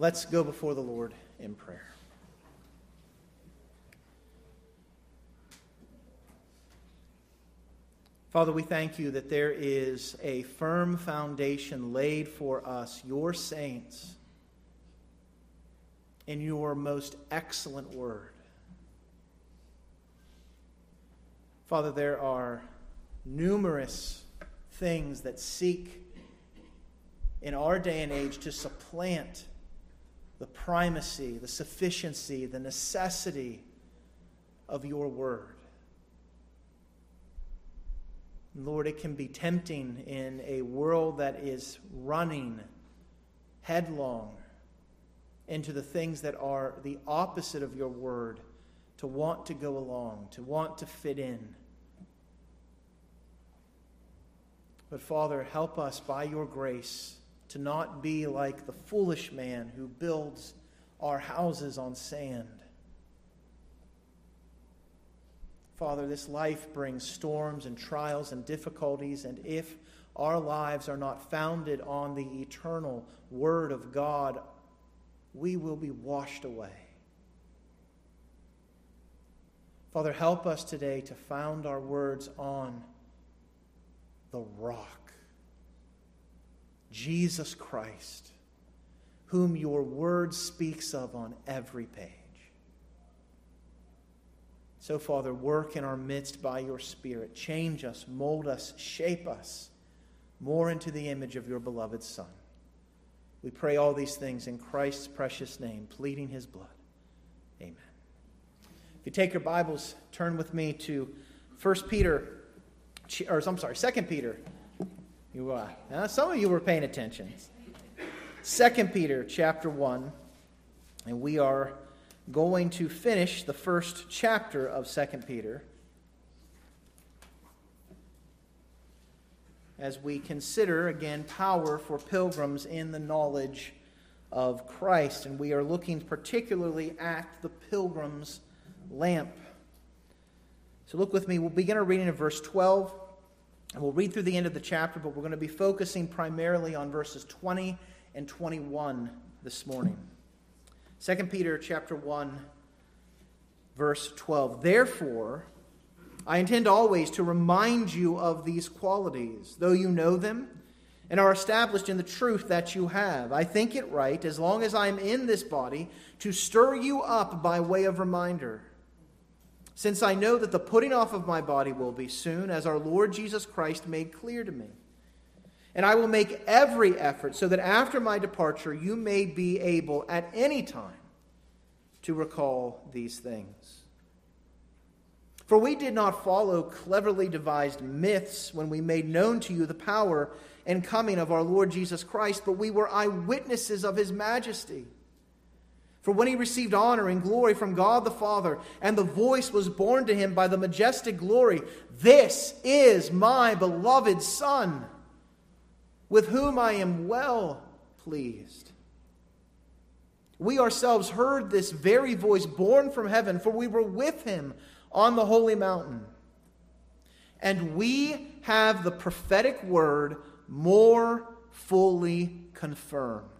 Let's go before the Lord in prayer. Father, we thank you that there is a firm foundation laid for us, your saints, in your most excellent word. Father, there are numerous things that seek in our day and age to supplant the primacy, the sufficiency, the necessity of your word. Lord, it can be tempting in a world that is running headlong into the things that are the opposite of your word to want to go along, to want to fit in. But Father, help us by your grace to not be like the foolish man who builds our houses on sand. Father, this life brings storms and trials and difficulties, and if our lives are not founded on the eternal Word of God, we will be washed away. Father, help us today to found our words on the rock, Jesus Christ, whom your word speaks of on every page. So, Father, work in our midst by your Spirit. Change us, mold us, shape us more into the image of your beloved Son. We pray all these things in Christ's precious name, pleading his blood. Amen. If you take your Bibles, turn with me to 1 Peter or I'm sorry, Second Peter. You uh, now some of you were paying attention. Second Peter chapter one, and we are going to finish the first chapter of Second Peter as we consider again power for pilgrims in the knowledge of Christ, and we are looking particularly at the pilgrim's lamp. So look with me. We'll begin our reading in verse 12. And we'll read through the end of the chapter, but we're going to be focusing primarily on verses 20 and 21 this morning. 2 Peter chapter 1 verse 12. Therefore, I intend always to remind you of these qualities, though you know them and are established in the truth that you have. I think it right, as long as I am in this body, to stir you up by way of reminder since I know that the putting off of my body will be soon, as our Lord Jesus Christ made clear to me. And I will make every effort so that after my departure you may be able at any time to recall these things. For we did not follow cleverly devised myths when we made known to you the power and coming of our Lord Jesus Christ, but we were eyewitnesses of his majesty. For when he received honor and glory from God the Father, and the voice was borne to him by the majestic glory, This is my beloved Son, with whom I am well pleased. We ourselves heard this very voice borne from heaven, for we were with him on the holy mountain. And we have the prophetic word more fully confirmed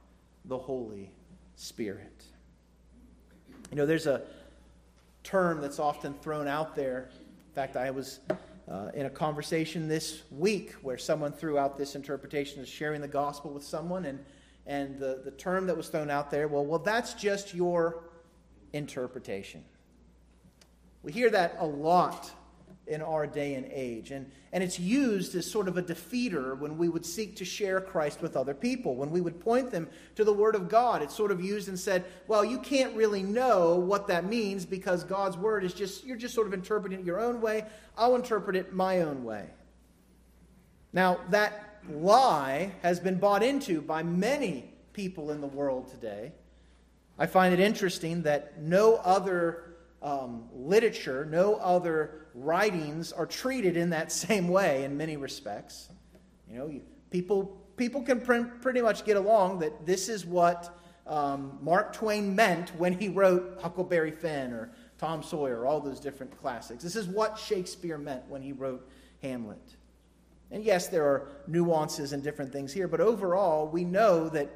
the Holy Spirit. You know, there's a term that's often thrown out there. In fact, I was uh, in a conversation this week where someone threw out this interpretation of sharing the gospel with someone, and, and the, the term that was thrown out there, well, well, that's just your interpretation. We hear that a lot in our day and age. And, and it's used as sort of a defeater when we would seek to share Christ with other people. When we would point them to the Word of God, it's sort of used and said, well, you can't really know what that means because God's Word is just, you're just sort of interpreting it your own way. I'll interpret it my own way. Now, that lie has been bought into by many people in the world today. I find it interesting that no other um, literature, no other writings are treated in that same way in many respects. You know, you, people, people can pr- pretty much get along that this is what um, Mark Twain meant when he wrote Huckleberry Finn or Tom Sawyer, all those different classics. This is what Shakespeare meant when he wrote Hamlet. And yes, there are nuances and different things here, but overall, we know that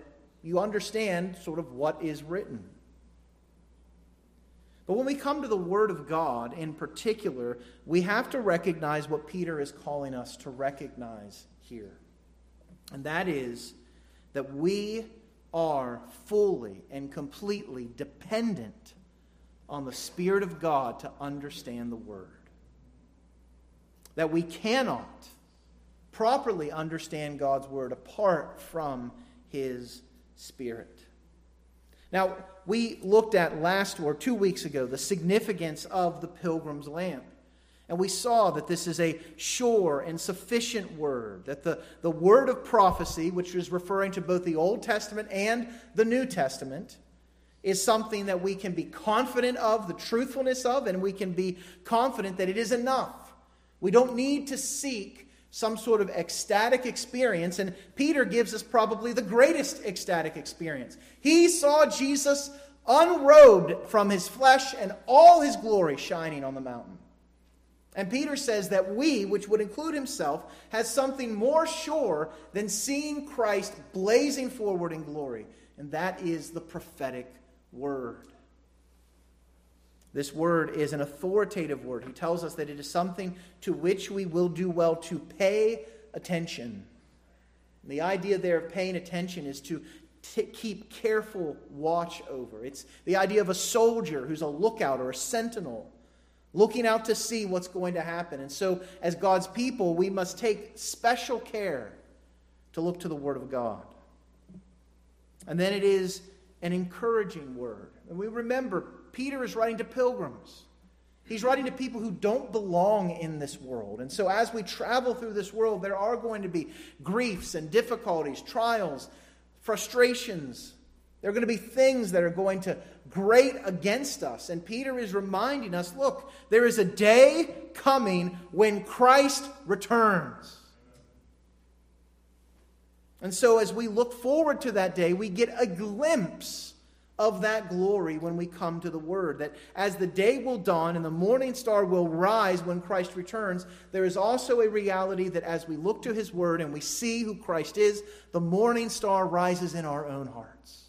you understand sort of what is written. But when we come to the Word of God in particular, we have to recognize what Peter is calling us to recognize here. And that is that we are fully and completely dependent on the Spirit of God to understand the Word. That we cannot properly understand God's Word apart from His Spirit. Now, we looked at last or two weeks ago the significance of the pilgrim's lamp. And we saw that this is a sure and sufficient word, that the, the word of prophecy, which is referring to both the Old Testament and the New Testament, is something that we can be confident of, the truthfulness of, and we can be confident that it is enough. We don't need to seek some sort of ecstatic experience, and Peter gives us probably the greatest ecstatic experience. He saw Jesus unrobed from his flesh and all his glory shining on the mountain. And Peter says that we, which would include himself, has something more sure than seeing Christ blazing forward in glory, and that is the prophetic word. This word is an authoritative word. He tells us that it is something to which we will do well to pay attention. And the idea there of paying attention is to t- keep careful watch over. It's the idea of a soldier who's a lookout or a sentinel looking out to see what's going to happen. And so, as God's people, we must take special care to look to the Word of God. And then it is an encouraging word. And we remember Peter is writing to pilgrims. He's writing to people who don't belong in this world. And so, as we travel through this world, there are going to be griefs and difficulties, trials, frustrations. There are going to be things that are going to grate against us. And Peter is reminding us look, there is a day coming when Christ returns. And so, as we look forward to that day, we get a glimpse of that glory when we come to the Word. That as the day will dawn and the morning star will rise when Christ returns, there is also a reality that as we look to His Word and we see who Christ is, the morning star rises in our own hearts.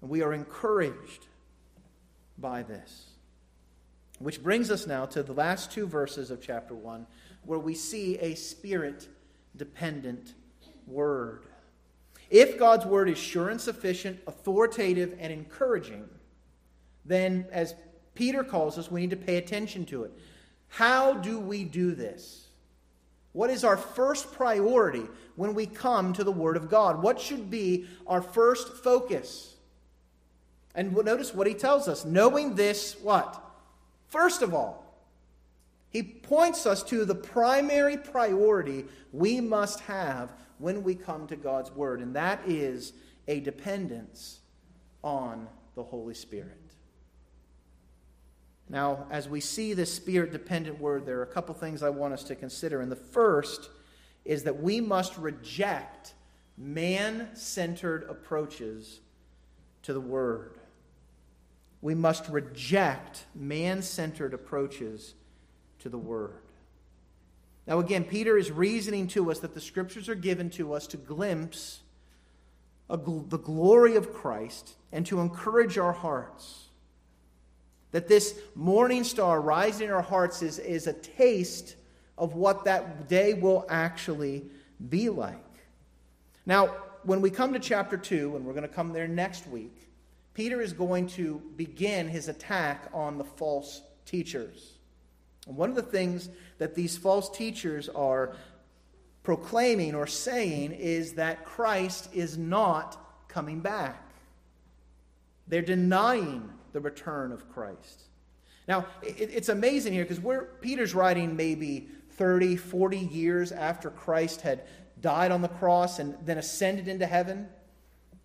And we are encouraged by this. Which brings us now to the last two verses of chapter 1, where we see a spirit dependent word. If God's word is sure and sufficient, authoritative, and encouraging, then, as Peter calls us, we need to pay attention to it. How do we do this? What is our first priority when we come to the Word of God? What should be our first focus? And notice what he tells us. Knowing this, what? First of all, he points us to the primary priority we must have when we come to God's Word, and that is a dependence on the Holy Spirit. Now, as we see this spirit dependent word, there are a couple things I want us to consider. And the first is that we must reject man centered approaches to the word. We must reject man centered approaches to the word. Now, again, Peter is reasoning to us that the scriptures are given to us to glimpse gl- the glory of Christ and to encourage our hearts. That this morning star rising in our hearts is, is a taste of what that day will actually be like. Now, when we come to chapter 2, and we're going to come there next week, Peter is going to begin his attack on the false teachers. And one of the things that these false teachers are proclaiming or saying is that Christ is not coming back. They're denying the return of Christ. Now, it's amazing here because Peter's writing maybe 30, 40 years after Christ had died on the cross and then ascended into heaven.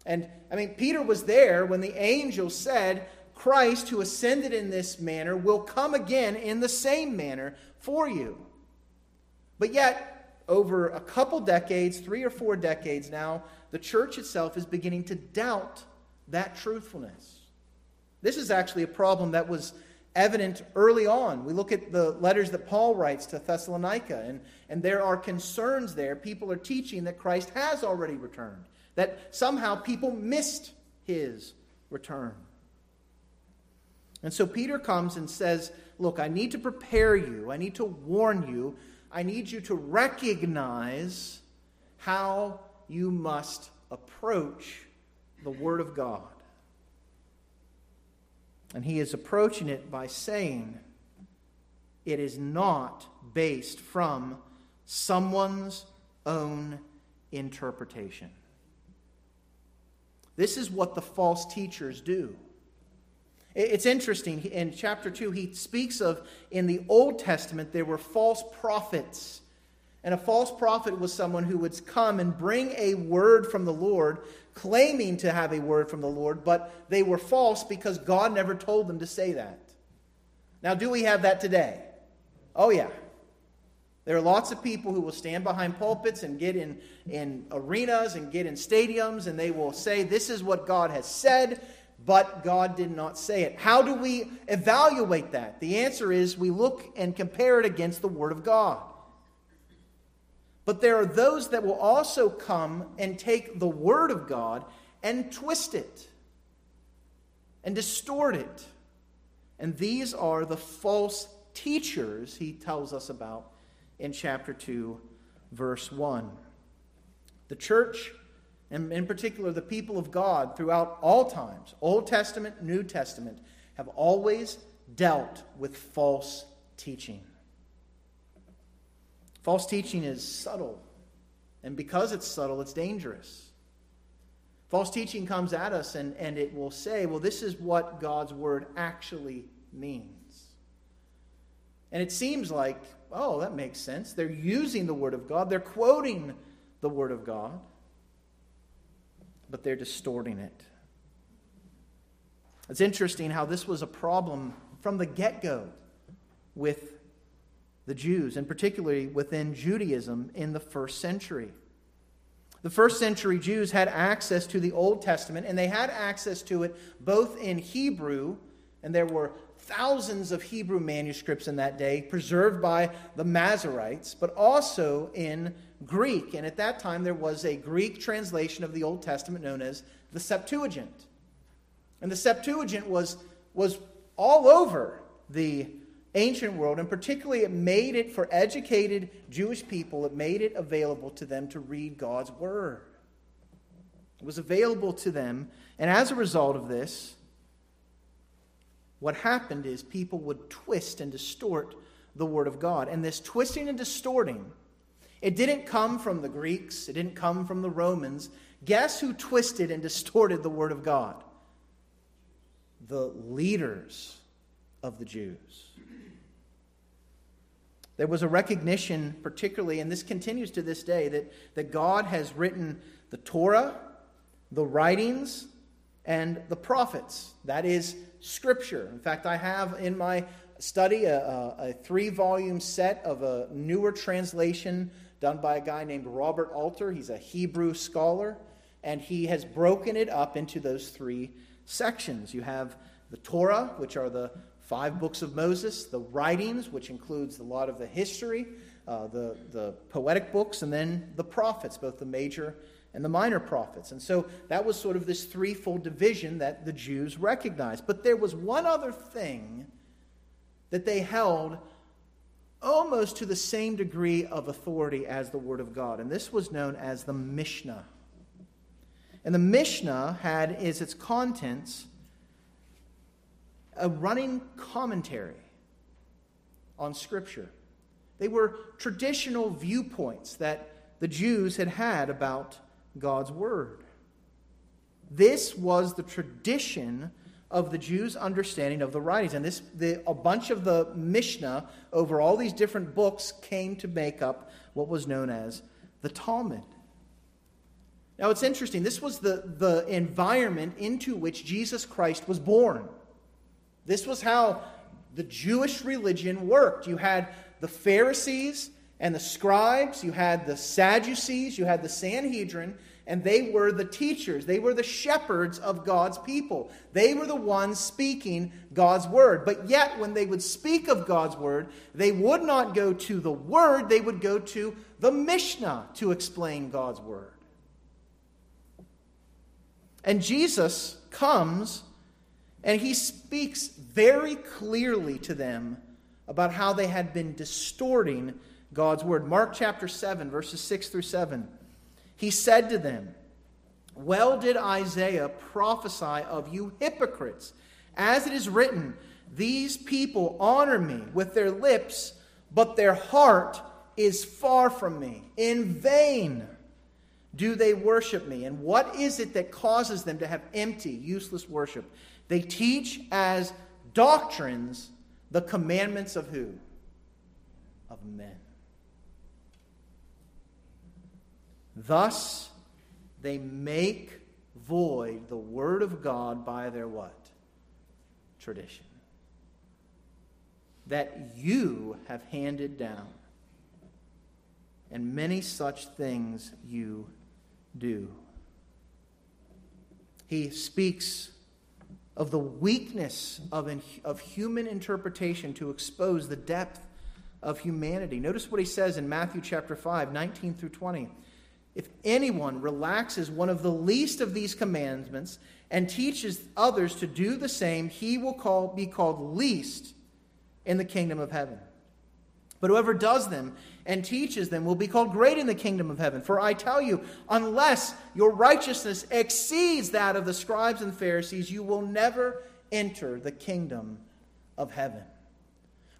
And I mean, Peter was there when the angel said, Christ, who ascended in this manner, will come again in the same manner for you. But yet, over a couple decades, three or four decades now, the church itself is beginning to doubt that truthfulness. This is actually a problem that was evident early on. We look at the letters that Paul writes to Thessalonica, and, and there are concerns there. People are teaching that Christ has already returned, that somehow people missed his return. And so Peter comes and says, Look, I need to prepare you, I need to warn you, I need you to recognize how you must approach the Word of God. And he is approaching it by saying it is not based from someone's own interpretation. This is what the false teachers do. It's interesting. In chapter 2, he speaks of in the Old Testament, there were false prophets. And a false prophet was someone who would come and bring a word from the Lord, claiming to have a word from the Lord, but they were false because God never told them to say that. Now, do we have that today? Oh, yeah. There are lots of people who will stand behind pulpits and get in, in arenas and get in stadiums, and they will say, This is what God has said, but God did not say it. How do we evaluate that? The answer is we look and compare it against the Word of God. But there are those that will also come and take the Word of God and twist it and distort it. And these are the false teachers he tells us about in chapter 2, verse 1. The church and in particular the people of God throughout all times, Old Testament, New Testament, have always dealt with false teaching. False teaching is subtle, and because it's subtle, it's dangerous. False teaching comes at us and, and it will say, well, this is what God's word actually means. And it seems like, oh, that makes sense. They're using the word of God, they're quoting the word of God but they're distorting it. It's interesting how this was a problem from the get go with the Jews, and particularly within Judaism in the first century. The first century Jews had access to the Old Testament, and they had access to it both in Hebrew, and there were thousands of Hebrew manuscripts in that day preserved by the Masoretes, but also in Greek. And at that time, there was a Greek translation of the Old Testament known as the Septuagint. And the Septuagint was, was all over the ancient world, and particularly it made it for educated Jewish people, it made it available to them to read God's Word. It was available to them, and as a result of this, what happened is people would twist and distort the Word of God. And this twisting and distorting it didn't come from the Greeks, it didn't come from the Romans. Guess who twisted and distorted the Word of God? The leaders of the Jews. There was a recognition, particularly, and this continues to this day, that, that God has written the Torah, the writings, and the prophets. That is Scripture. In fact, I have in my study a, a, a three volume set of a newer translation done by a guy named Robert Alter. He's a Hebrew scholar, and he has broken it up into those three sections. You have the Torah, which are the five books of Moses, the writings, which includes a lot of the history, uh, the, the poetic books, and then the prophets, both the major and the minor prophets. And so that was sort of this threefold division that the Jews recognized. But there was one other thing that they held almost to the same degree of authority as the Word of God. And this was known as the Mishnah. And the Mishnah had as its contents a running commentary on Scripture. They were traditional viewpoints that the Jews had had about God's Word. This was the tradition of the Jews' understanding of the writings. And this, the, a bunch of the Mishnah over all these different books came to make up what was known as the Talmud. Now it's interesting. This was the, the environment into which Jesus Christ was born. This was how the Jewish religion worked. You had the Pharisees and the scribes, you had the Sadducees, you had the Sanhedrin, and they were the teachers. They were the shepherds of God's people. They were the ones speaking God's word. But yet, when they would speak of God's word, they would not go to the word, they would go to the Mishnah to explain God's word. And Jesus comes and he speaks very clearly to them about how they had been distorting God's word. Mark chapter 7, verses 6 through 7. He said to them, Well did Isaiah prophesy of you hypocrites, as it is written, These people honor me with their lips, but their heart is far from me. In vain do they worship me. And what is it that causes them to have empty, useless worship? They teach as doctrines the commandments of who? Of men. Thus, they make void the word of God by their what? Tradition. That you have handed down. And many such things you do. He speaks of the weakness of, in, of human interpretation to expose the depth of humanity. Notice what he says in Matthew chapter 5, 19 through 20. If anyone relaxes one of the least of these commandments and teaches others to do the same, he will call, be called least in the kingdom of heaven. But whoever does them and teaches them will be called great in the kingdom of heaven. For I tell you, unless your righteousness exceeds that of the scribes and Pharisees, you will never enter the kingdom of heaven.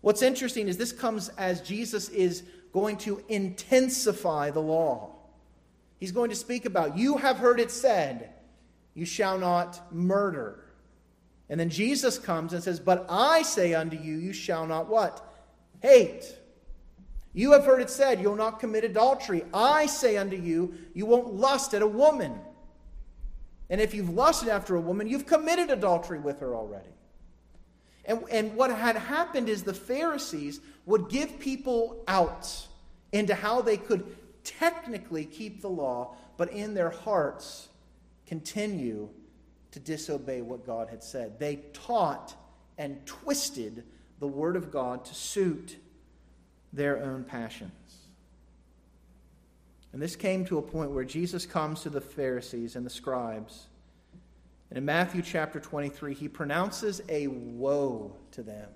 What's interesting is this comes as Jesus is going to intensify the law. He's going to speak about, You have heard it said, you shall not murder. And then Jesus comes and says, But I say unto you, you shall not what? Hate. You have heard it said, You'll not commit adultery. I say unto you, you won't lust at a woman. And if you've lusted after a woman, you've committed adultery with her already. And, and what had happened is the Pharisees would give people out into how they could technically keep the law, but in their hearts continue to disobey what God had said. They taught and twisted the Word of God to suit their own passions. And this came to a point where Jesus comes to the Pharisees and the scribes. And in Matthew chapter 23, he pronounces a woe to them.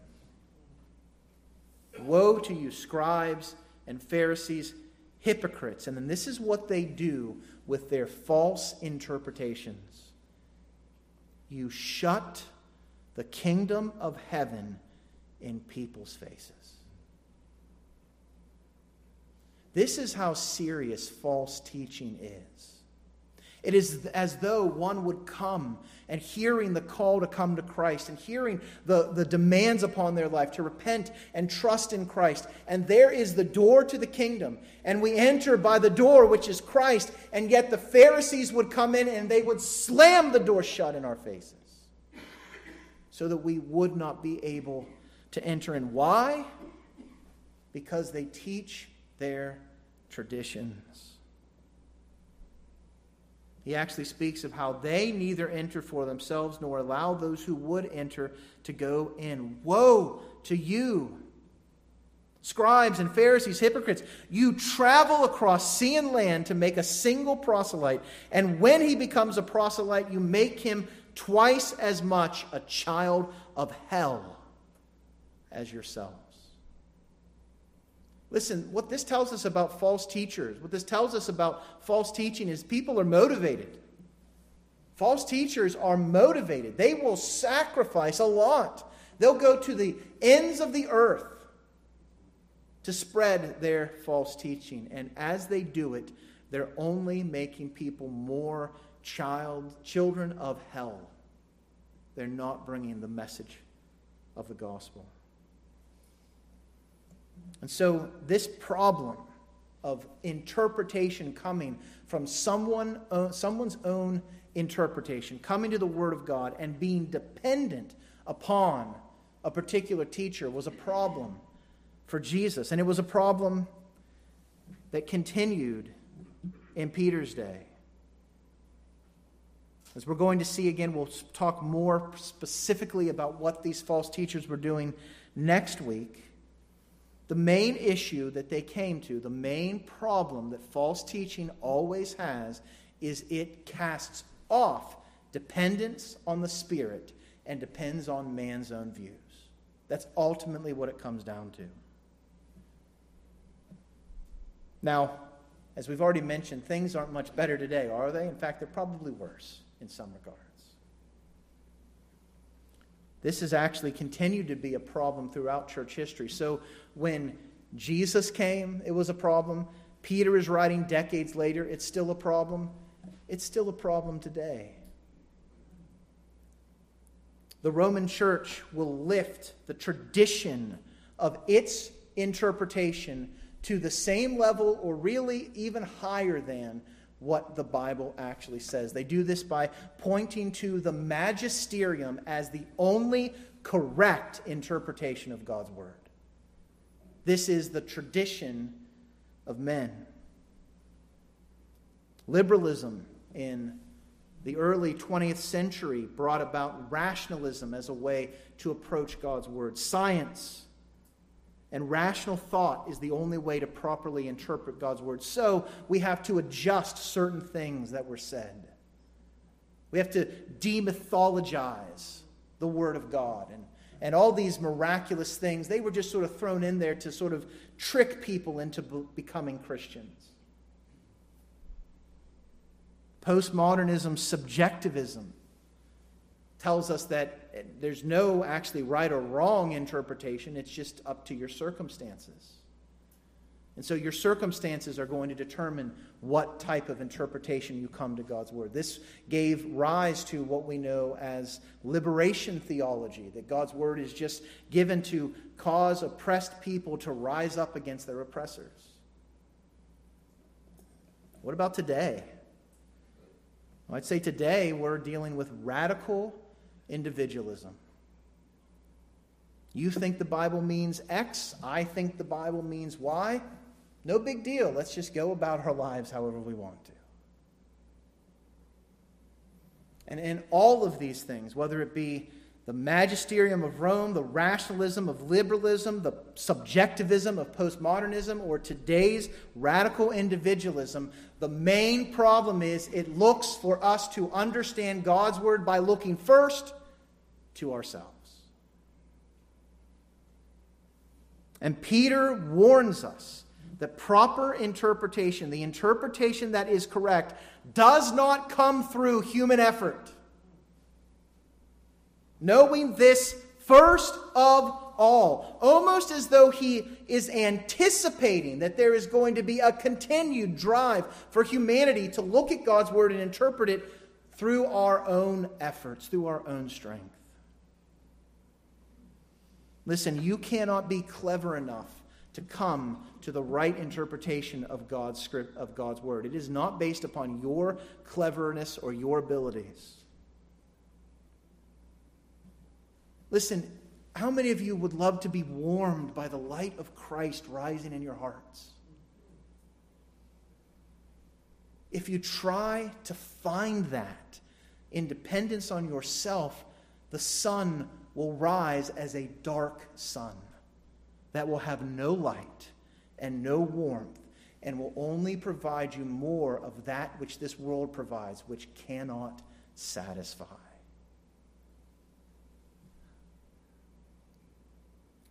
Woe to you, scribes and Pharisees, hypocrites. And then this is what they do with their false interpretations you shut the kingdom of heaven in people's faces. This is how serious false teaching is. It is as though one would come and hearing the call to come to Christ and hearing the, the demands upon their life to repent and trust in Christ. And there is the door to the kingdom. And we enter by the door, which is Christ. And yet the Pharisees would come in and they would slam the door shut in our faces so that we would not be able to enter in. Why? Because they teach their traditions. He actually speaks of how they neither enter for themselves nor allow those who would enter to go in. Woe to you, scribes and Pharisees, hypocrites! You travel across sea and land to make a single proselyte, and when he becomes a proselyte, you make him twice as much a child of hell as yourself. Listen, what this tells us about false teachers, what this tells us about false teaching is people are motivated. False teachers are motivated. They will sacrifice a lot. They'll go to the ends of the earth to spread their false teaching. And as they do it, they're only making people more child, children of hell. They're not bringing the message of the gospel. And so, this problem of interpretation coming from someone, uh, someone's own interpretation, coming to the Word of God and being dependent upon a particular teacher was a problem for Jesus. And it was a problem that continued in Peter's day. As we're going to see again, we'll talk more specifically about what these false teachers were doing next week. The main issue that they came to, the main problem that false teaching always has, is it casts off dependence on the Spirit and depends on man's own views. That's ultimately what it comes down to. Now, as we've already mentioned, things aren't much better today, are they? In fact, they're probably worse in some regards. This has actually continued to be a problem throughout church history. So when Jesus came, it was a problem. Peter is writing decades later, it's still a problem. It's still a problem today. The Roman church will lift the tradition of its interpretation to the same level or really even higher than what the Bible actually says. They do this by pointing to the magisterium as the only correct interpretation of God's Word. This is the tradition of men. Liberalism in the early 20th century brought about rationalism as a way to approach God's Word. Science and rational thought is the only way to properly interpret God's word. So we have to adjust certain things that were said. We have to demythologize the word of God. And, and all these miraculous things, they were just sort of thrown in there to sort of trick people into becoming Christians. Postmodernism, subjectivism, tells us that eh, there's no actually right or wrong interpretation, it's just up to your circumstances. And so your circumstances are going to determine what type of interpretation you come to God's Word. This gave rise to what we know as liberation theology, that God's Word is just given to cause oppressed people to rise up against their oppressors. What about today? Well, I'd say today we're dealing with radical individualism. You think the Bible means X, I think the Bible means Y. No big deal. Let's just go about our lives however we want to. And in all of these things, whether it be the magisterium of Rome, the rationalism of liberalism, the subjectivism of postmodernism, or today's radical individualism, the main problem is it looks for us to understand God's word by looking first to ourselves. And Peter warns us that proper interpretation, the interpretation that is correct, does not come through human effort. Knowing this first of all, almost as though he is anticipating that there is going to be a continued drive for humanity to look at God's word and interpret it through our own efforts, through our own strength. Listen, you cannot be clever enough to come to the right interpretation of God's script of God's word. It is not based upon your cleverness or your abilities. Listen, how many of you would love to be warmed by the light of Christ rising in your hearts? If you try to find that in dependence on yourself, the sun will rise as a dark sun that will have no light and no warmth and will only provide you more of that which this world provides, which cannot satisfy.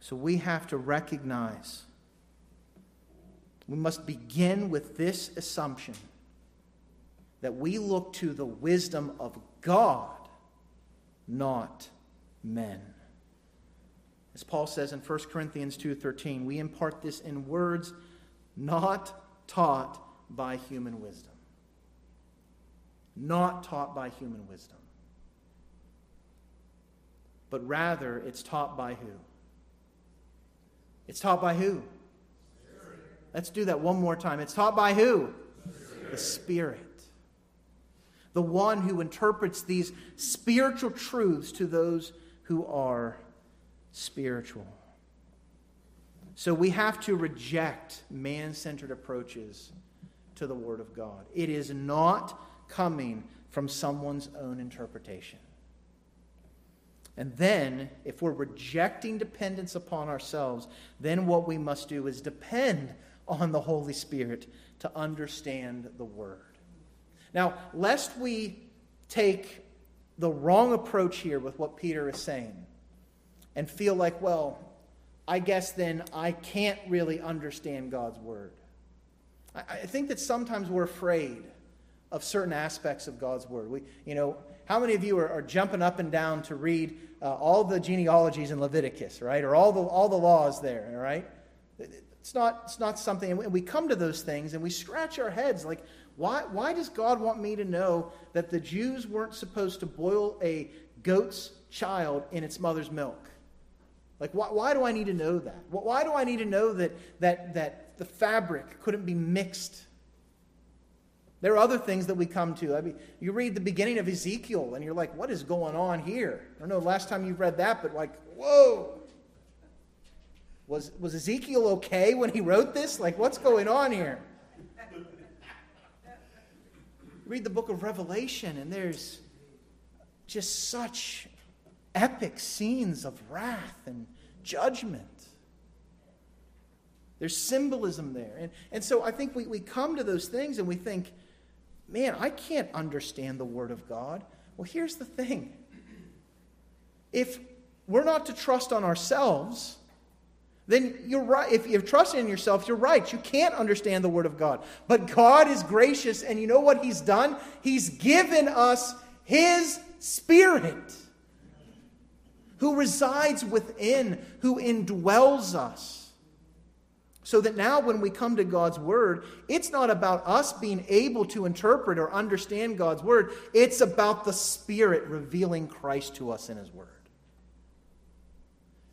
So we have to recognize, we must begin with this assumption that we look to the wisdom of God, not men. As Paul says in 1 Corinthians 2:13, we impart this in words not taught by human wisdom. Not taught by human wisdom. But rather it's taught by who? It's taught by who? Let's do that one more time. It's taught by who? The Spirit. The one who interprets these spiritual truths to those who are spiritual. So we have to reject man centered approaches to the Word of God. It is not coming from someone's own interpretation. And then, if we're rejecting dependence upon ourselves, then what we must do is depend on the Holy Spirit to understand the Word. Now, lest we take the wrong approach here with what Peter is saying and feel like, well, I guess then I can't really understand God's Word. I, think that sometimes we're afraid of certain aspects of God's Word. We, you know, how many of you are, are jumping up and down to read uh, all the genealogies in Leviticus, right? Or all the, all the laws there, all right? It's not, it's not something, and we come to those things and we scratch our heads like, why, why does God want me to know that the Jews weren't supposed to boil a goat's child in its mother's milk? Like, why, why do I need to know that? Why do I need to know that, that, that the fabric couldn't be mixed? There are other things that we come to. I mean, you read the beginning of Ezekiel and you're like, what is going on here? I don't know last time you've read that, but like, whoa. Was, was Ezekiel okay when he wrote this? Like, what's going on here? read the book of Revelation, and there's just such epic scenes of wrath and judgment. There's symbolism there. And, and so I think we, we come to those things and we think, man, I can't understand the Word of God. Well, here's the thing if we're not to trust on ourselves, then you're right. If you're trusting in yourself, you're right. You can't understand the Word of God. But God is gracious, and you know what He's done? He's given us His Spirit, who resides within, who indwells us. So that now, when we come to God's Word, it's not about us being able to interpret or understand God's Word, it's about the Spirit revealing Christ to us in His Word.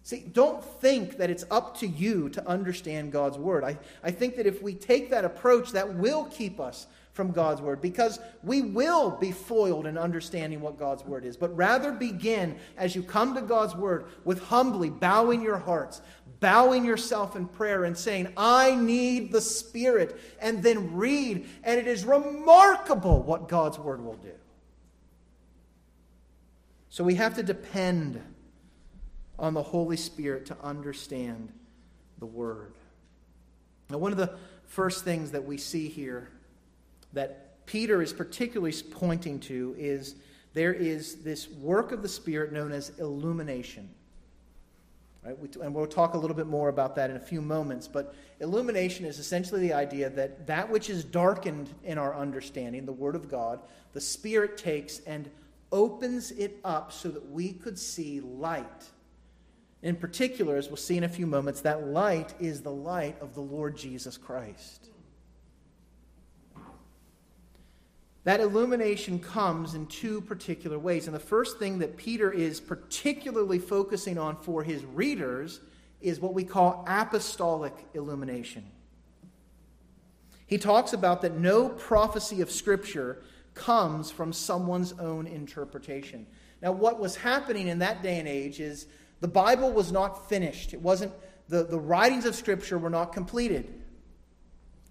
See, don't think that it's up to you to understand God's word. I, I think that if we take that approach, that will keep us from God's word because we will be foiled in understanding what God's word is. But rather begin as you come to God's word with humbly bowing your hearts, bowing yourself in prayer, and saying, I need the Spirit, and then read. And it is remarkable what God's word will do. So we have to depend on the Holy Spirit to understand the Word. Now, one of the first things that we see here that Peter is particularly pointing to is there is this work of the Spirit known as illumination. Right? and we'll talk a little bit more about that in a few moments. But illumination is essentially the idea that that which is darkened in our understanding, the Word of God, the Spirit takes and opens it up so that we could see light in particular, as we'll see in a few moments, that light is the light of the Lord Jesus Christ. That illumination comes in two particular ways. And the first thing that Peter is particularly focusing on for his readers is what we call apostolic illumination. He talks about that no prophecy of Scripture comes from someone's own interpretation. Now, what was happening in that day and age is the Bible was not finished. It wasn't, the, the writings of Scripture were not completed.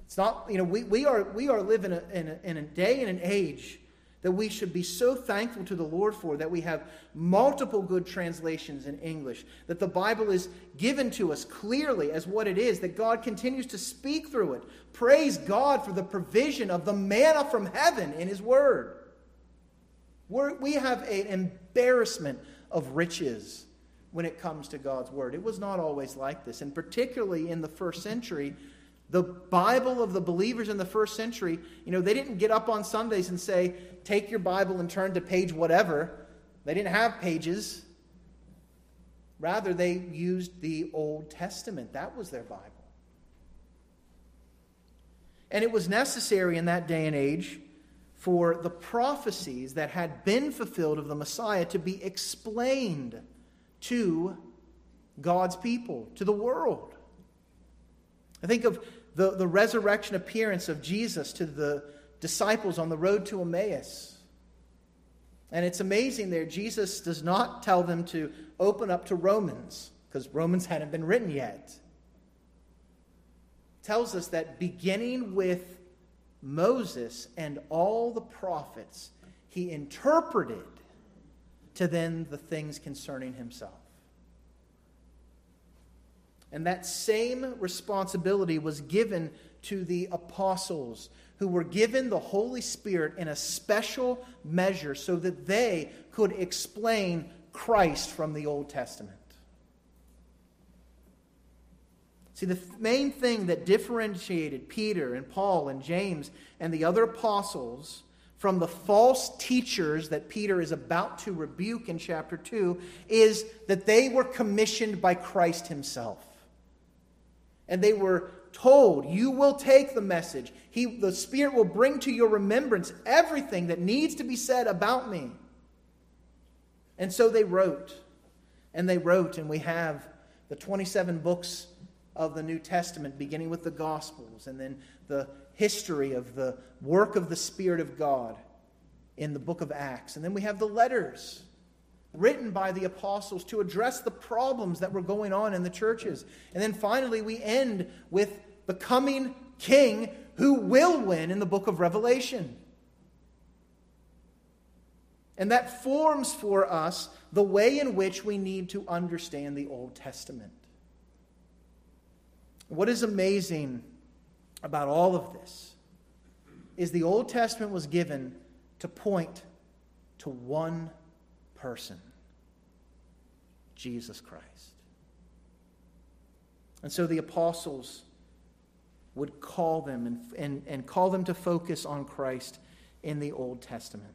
It's not, you know, we, we are, we are living in a, in, a, in a day and an age that we should be so thankful to the Lord for that we have multiple good translations in English, that the Bible is given to us clearly as what it is, that God continues to speak through it. Praise God for the provision of the manna from heaven in His Word. We're, we have an embarrassment of riches when it comes to God's Word. It was not always like this. And particularly in the first century, the Bible of the believers in the first century, you know, they didn't get up on Sundays and say, take your Bible and turn to page whatever. They didn't have pages. Rather, they used the Old Testament. That was their Bible. And it was necessary in that day and age for the prophecies that had been fulfilled of the Messiah to be explained to God's people, to the world. I think of the, the resurrection appearance of Jesus to the disciples on the road to Emmaus. And it's amazing there, Jesus does not tell them to open up to Romans, because Romans hadn't been written yet. tells us that beginning with Moses and all the prophets, he interpreted to then the things concerning himself. And that same responsibility was given to the apostles, who were given the Holy Spirit in a special measure so that they could explain Christ from the Old Testament. See, the main thing that differentiated Peter and Paul and James and the other apostles from the false teachers that Peter is about to rebuke in chapter 2 is that they were commissioned by Christ himself. And they were told, You will take the message. He, the Spirit will bring to your remembrance everything that needs to be said about me. And so they wrote. And they wrote, and we have the 27 books of the New Testament, beginning with the Gospels, and then the history of the work of the Spirit of God in the book of Acts. And then we have the letters written by the apostles to address the problems that were going on in the churches. And then finally, we end with the coming king who will win in the book of Revelation. And that forms for us the way in which we need to understand the Old Testament. What is amazing about all of this is the Old Testament was given to point to one person Jesus Christ. And so the apostles would call them and, and, and call them to focus on Christ in the Old Testament.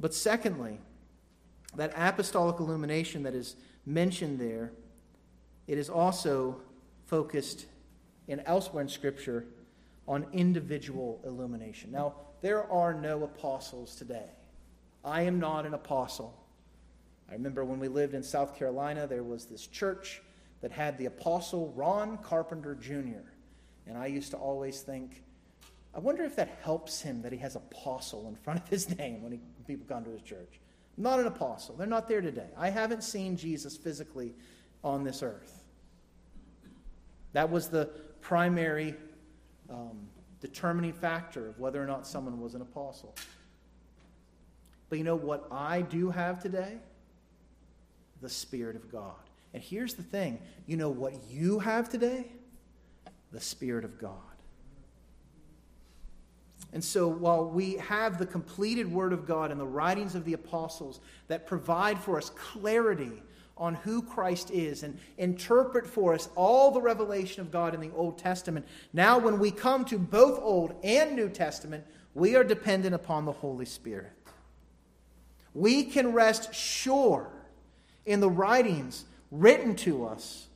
But secondly, that apostolic illumination that is mentioned there, it is also focused in elsewhere in Scripture on individual illumination. Now, there are no apostles today. I am not an apostle. I remember when we lived in South Carolina, there was this church that had the apostle Ron Carpenter Jr. And I used to always think, I wonder if that helps him that he has apostle in front of his name when he, people come to his church. not an apostle. They're not there today. I haven't seen Jesus physically on this earth. That was the primary um, determining factor of whether or not someone was an apostle. But you know what I do have today? The Spirit of God. And here's the thing you know what you have today? The Spirit of God. And so, while we have the completed Word of God and the writings of the apostles that provide for us clarity on who Christ is and interpret for us all the revelation of God in the Old Testament. Now, when we come to both Old and New Testament, we are dependent upon the Holy Spirit. We can rest sure in the writings written to us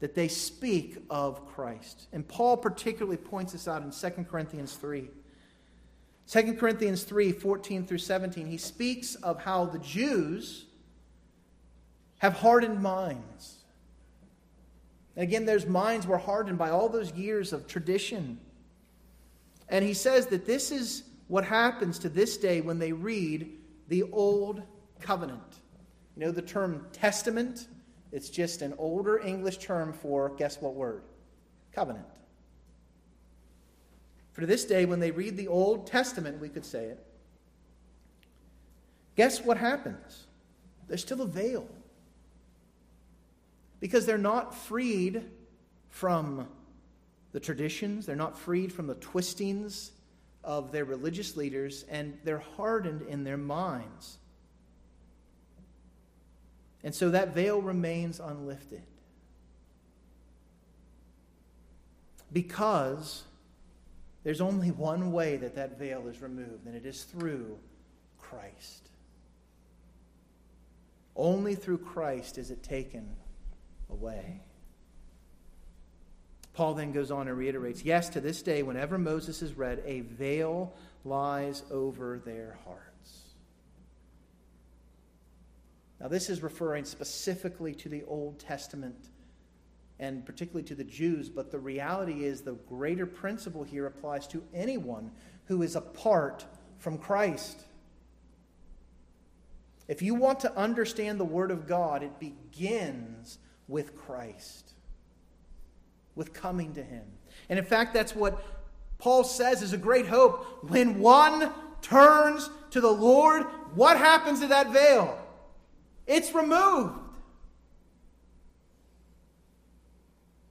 that they speak of Christ. And Paul particularly points this out in 2 Corinthians 3. 2 Corinthians 3 14 through 17, he speaks of how the Jews have hardened minds. And again, those minds were hardened by all those years of tradition. And he says that this is what happens to this day when they read the Old Covenant. You know the term testament? It's just an older English term for, guess what word? Covenant. For this day, when they read the Old Testament, we could say it, guess what happens? There's still a veil because they're not freed from the traditions, they're not freed from the twistings of their religious leaders, and they're hardened in their minds. And so that veil remains unlifted. Because there's only one way that that veil is removed, and it is through Christ. Only through Christ is it taken away. Paul then goes on and reiterates Yes, to this day, whenever Moses is read, a veil lies over their hearts. Now, this is referring specifically to the Old Testament and particularly to the Jews, but the reality is the greater principle here applies to anyone who is apart from Christ. If you want to understand the Word of God, it begins with Christ, with coming to Him. And in fact, that's what Paul says is a great hope. When one turns to the Lord, what happens to that veil? It's removed.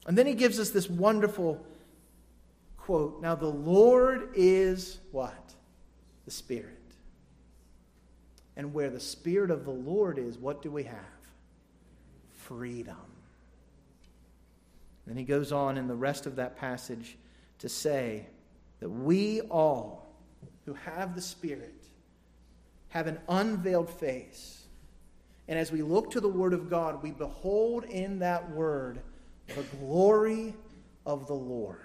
And then he gives us this wonderful quote Now the Lord is what? The Spirit. And where the Spirit of the Lord is, what do we have? Freedom. Then he goes on in the rest of that passage to say that we all who have the Spirit have an unveiled face. And as we look to the Word of God, we behold in that Word the glory of the Lord.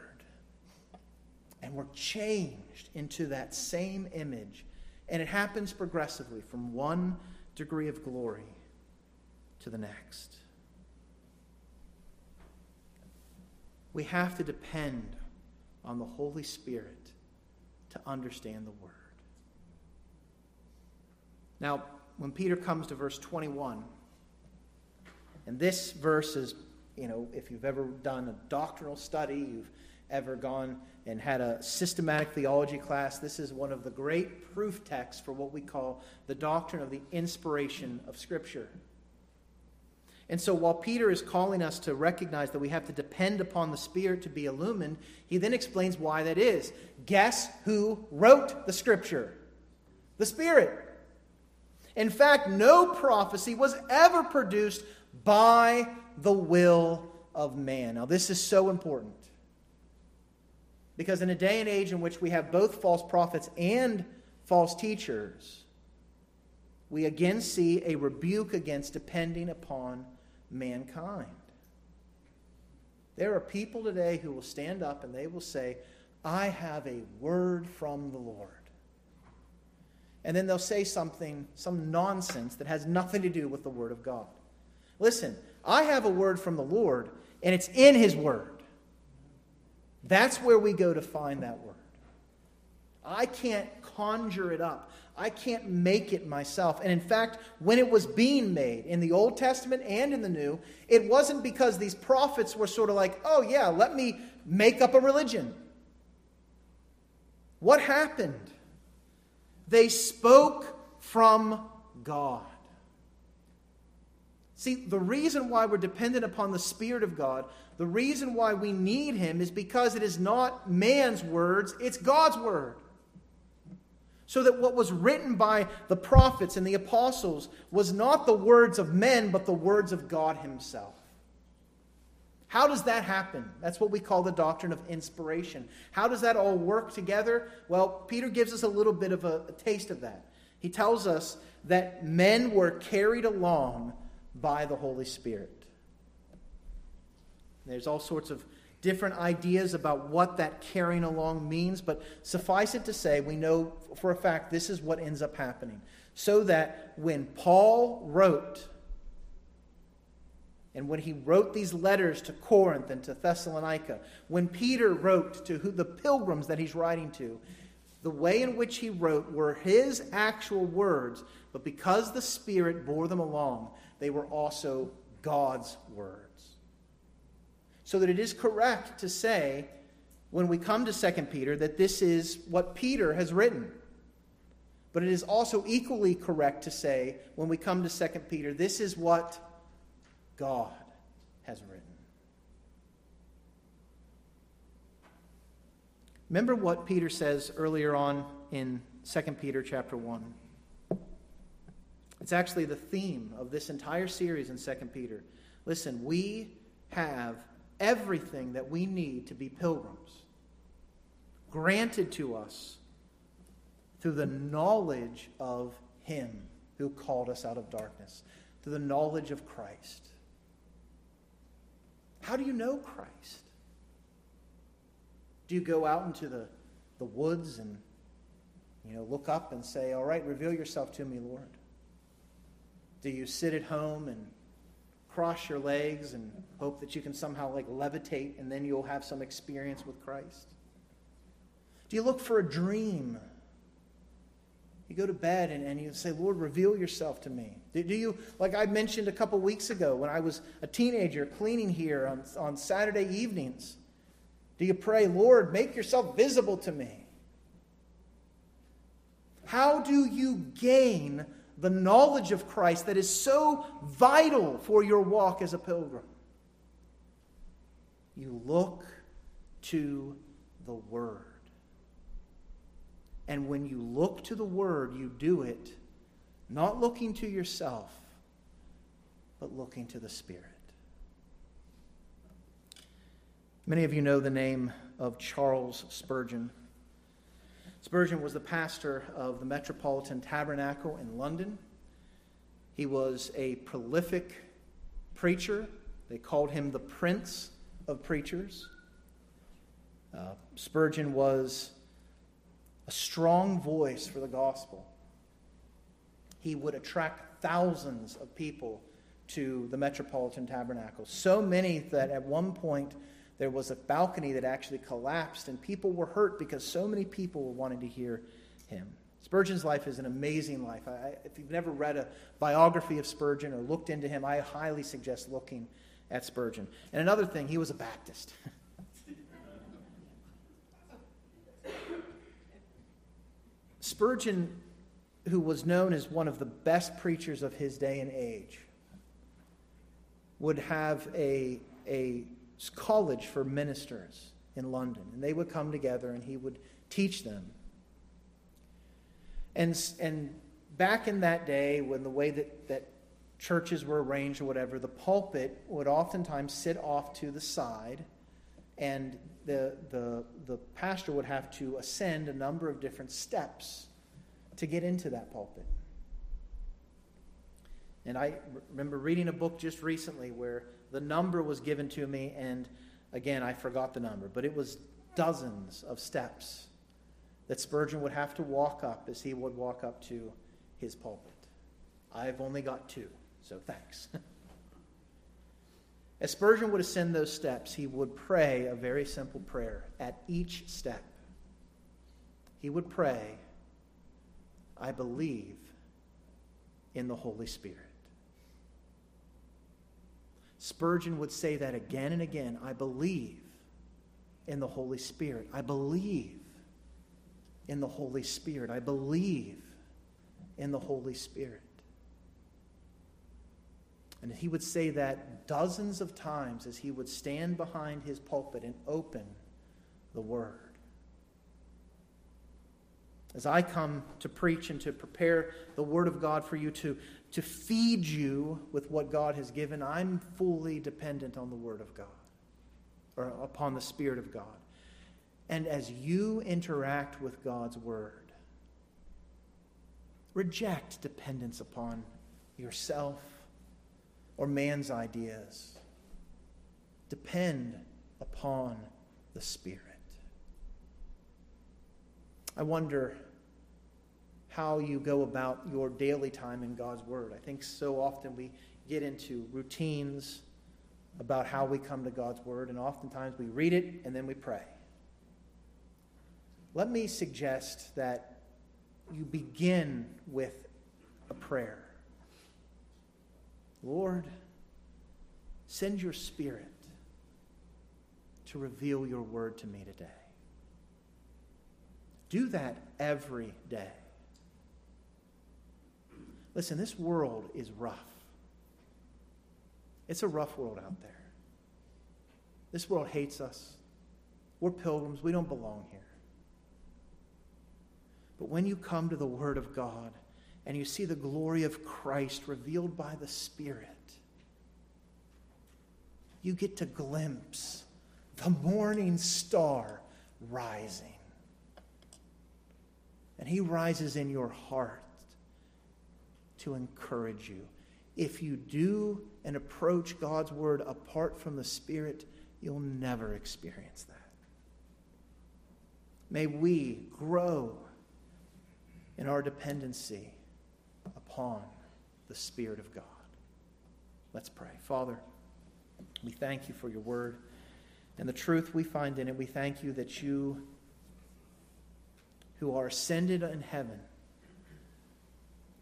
And we're changed into that same image. And it happens progressively from one degree of glory to the next. We have to depend on the Holy Spirit to understand the Word. Now, when Peter comes to verse 21, and this verse is, you know, if you've ever done a doctrinal study, you've ever gone and had a systematic theology class, this is one of the great proof texts for what we call the doctrine of the inspiration of Scripture. And so while Peter is calling us to recognize that we have to depend upon the Spirit to be illumined, he then explains why that is. Guess who wrote the Scripture? The Spirit. In fact, no prophecy was ever produced by the will of man. Now, this is so important. Because in a day and age in which we have both false prophets and false teachers, we again see a rebuke against depending upon mankind. There are people today who will stand up and they will say, I have a word from the Lord. And then they'll say something, some nonsense that has nothing to do with the Word of God. Listen, I have a word from the Lord, and it's in His Word. That's where we go to find that word. I can't conjure it up. I can't make it myself. And in fact, when it was being made in the Old Testament and in the New, it wasn't because these prophets were sort of like, oh, yeah, let me make up a religion. What happened? They spoke from God. See, the reason why we're dependent upon the Spirit of God, the reason why we need Him is because it is not man's words, it's God's word so that what was written by the prophets and the apostles was not the words of men, but the words of God Himself. How does that happen? That's what we call the doctrine of inspiration. How does that all work together? Well, Peter gives us a little bit of a, a taste of that. He tells us that men were carried along by the Holy Spirit. There's all sorts of different ideas about what that carrying along means, but suffice it to say, we know for a fact this is what ends up happening. So that when Paul wrote, and when he wrote these letters to Corinth and to Thessalonica, when Peter wrote to who, the pilgrims that he's writing to, the way in which he wrote were his actual words, but because the Spirit bore them along, they were also God's words so that it is correct to say, when we come to 2 Peter, that this is what Peter has written. But it is also equally correct to say, when we come to 2 Peter, this is what God has written. Remember what Peter says earlier on in 2 Peter chapter 1. It's actually the theme of this entire series in 2 Peter. Listen, we have everything that we need to be pilgrims, granted to us through the knowledge of Him who called us out of darkness, through the knowledge of Christ. How do you know Christ? Do you go out into the, the woods and you know look up and say, All right, reveal yourself to me, Lord? Do you sit at home and cross your legs and hope that you can somehow like levitate and then you'll have some experience with Christ? Do you look for a dream? You go to bed and, and you say, Lord, reveal yourself to me. Do, do you, like I mentioned a couple weeks ago when I was a teenager cleaning here on, on Saturday evenings, do you pray, Lord, make yourself visible to me? How do you gain the knowledge of Christ that is so vital for your walk as a pilgrim? You look to the Word. And when you look to the Word, you do it not looking to yourself, but looking to the Spirit. Many of you know the name of Charles Spurgeon. Spurgeon was the pastor of the Metropolitan Tabernacle in London. He was a prolific preacher. They called him the Prince of Preachers. Uh, Spurgeon was a strong voice for the gospel. He would attract thousands of people to the Metropolitan Tabernacle. So many that at one point there was a balcony that actually collapsed, and people were hurt because so many people were wanting to hear him. Spurgeon's life is an amazing life. I, if you've never read a biography of Spurgeon or looked into him, I highly suggest looking at Spurgeon. And another thing, he was a Baptist. Spurgeon, who was known as one of the best preachers of his day and age, would have a, a college for ministers in London. And they would come together and he would teach them. And, and back in that day, when the way that, that churches were arranged or whatever, the pulpit would oftentimes sit off to the side, and the, the, the pastor would have to ascend a number of different steps to get into that pulpit. And I remember reading a book just recently where the number was given to me, and again, I forgot the number, but it was dozens of steps that Spurgeon would have to walk up as he would walk up to his pulpit. I've only got two, so thanks. as Spurgeon would ascend those steps, he would pray a very simple prayer at each step. He would pray, I believe in the Holy Spirit. Spurgeon would say that again and again. I believe in the Holy Spirit. I believe in the Holy Spirit. I believe in the Holy Spirit. And he would say that dozens of times as he would stand behind his pulpit and open the Word. As I come to preach and to prepare the Word of God for you to to feed you with what God has given, I'm fully dependent on the Word of God or upon the Spirit of God. And as you interact with God's Word, reject dependence upon yourself or man's ideas. Depend upon the Spirit. I wonder how you go about your daily time in God's Word. I think so often we get into routines about how we come to God's Word, and oftentimes we read it and then we pray. Let me suggest that you begin with a prayer Lord, send your Spirit to reveal your Word to me today. Do that every day. Listen, this world is rough. It's a rough world out there. This world hates us. We're pilgrims. We don't belong here. But when you come to the Word of God and you see the glory of Christ revealed by the Spirit, you get to glimpse the morning star rising. And He rises in your heart to encourage you. If you do and approach God's word apart from the Spirit, you'll never experience that. May we grow in our dependency upon the Spirit of God. Let's pray. Father, we thank you for your word and the truth we find in it. We thank you that you, who are ascended in heaven,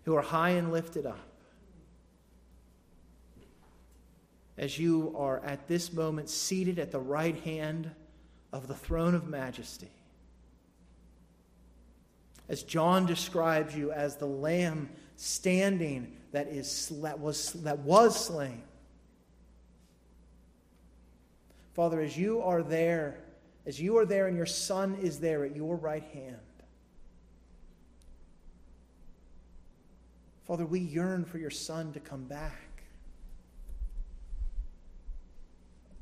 who are high and lifted up, as you are at this moment seated at the right hand of the throne of majesty, as John describes you as the lamb standing that, is, that, was, that was slain. Father, as you are there, as you are there and your Son is there at your right hand, Father, we yearn for your Son to come back.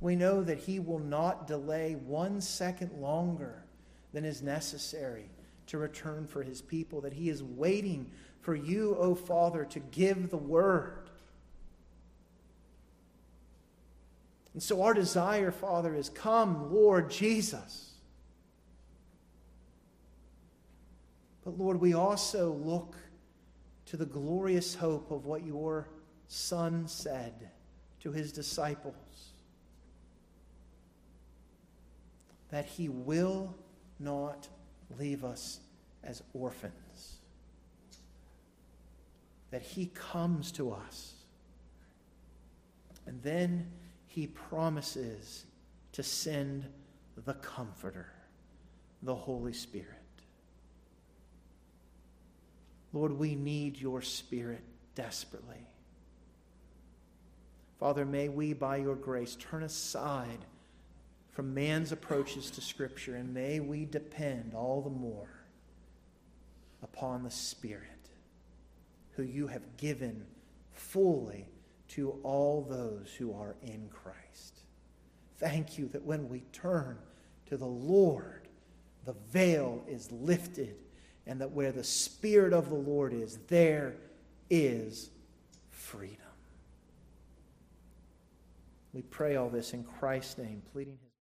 We know that he will not delay one second longer than is necessary to return for his people, that he is waiting for you, O Father, to give the word. And so our desire, Father, is come, Lord Jesus. But Lord, we also look to the glorious hope of what your Son said to his disciples that he will not leave us as orphans, that he comes to us. And then he promises to send the Comforter, the Holy Spirit. Lord, we need your Spirit desperately. Father, may we, by your grace, turn aside from man's approaches to Scripture, and may we depend all the more upon the Spirit, who you have given fully to all those who are in Christ. Thank you that when we turn to the Lord, the veil is lifted, and that where the Spirit of the Lord is, there is freedom. We pray all this in Christ's name, pleading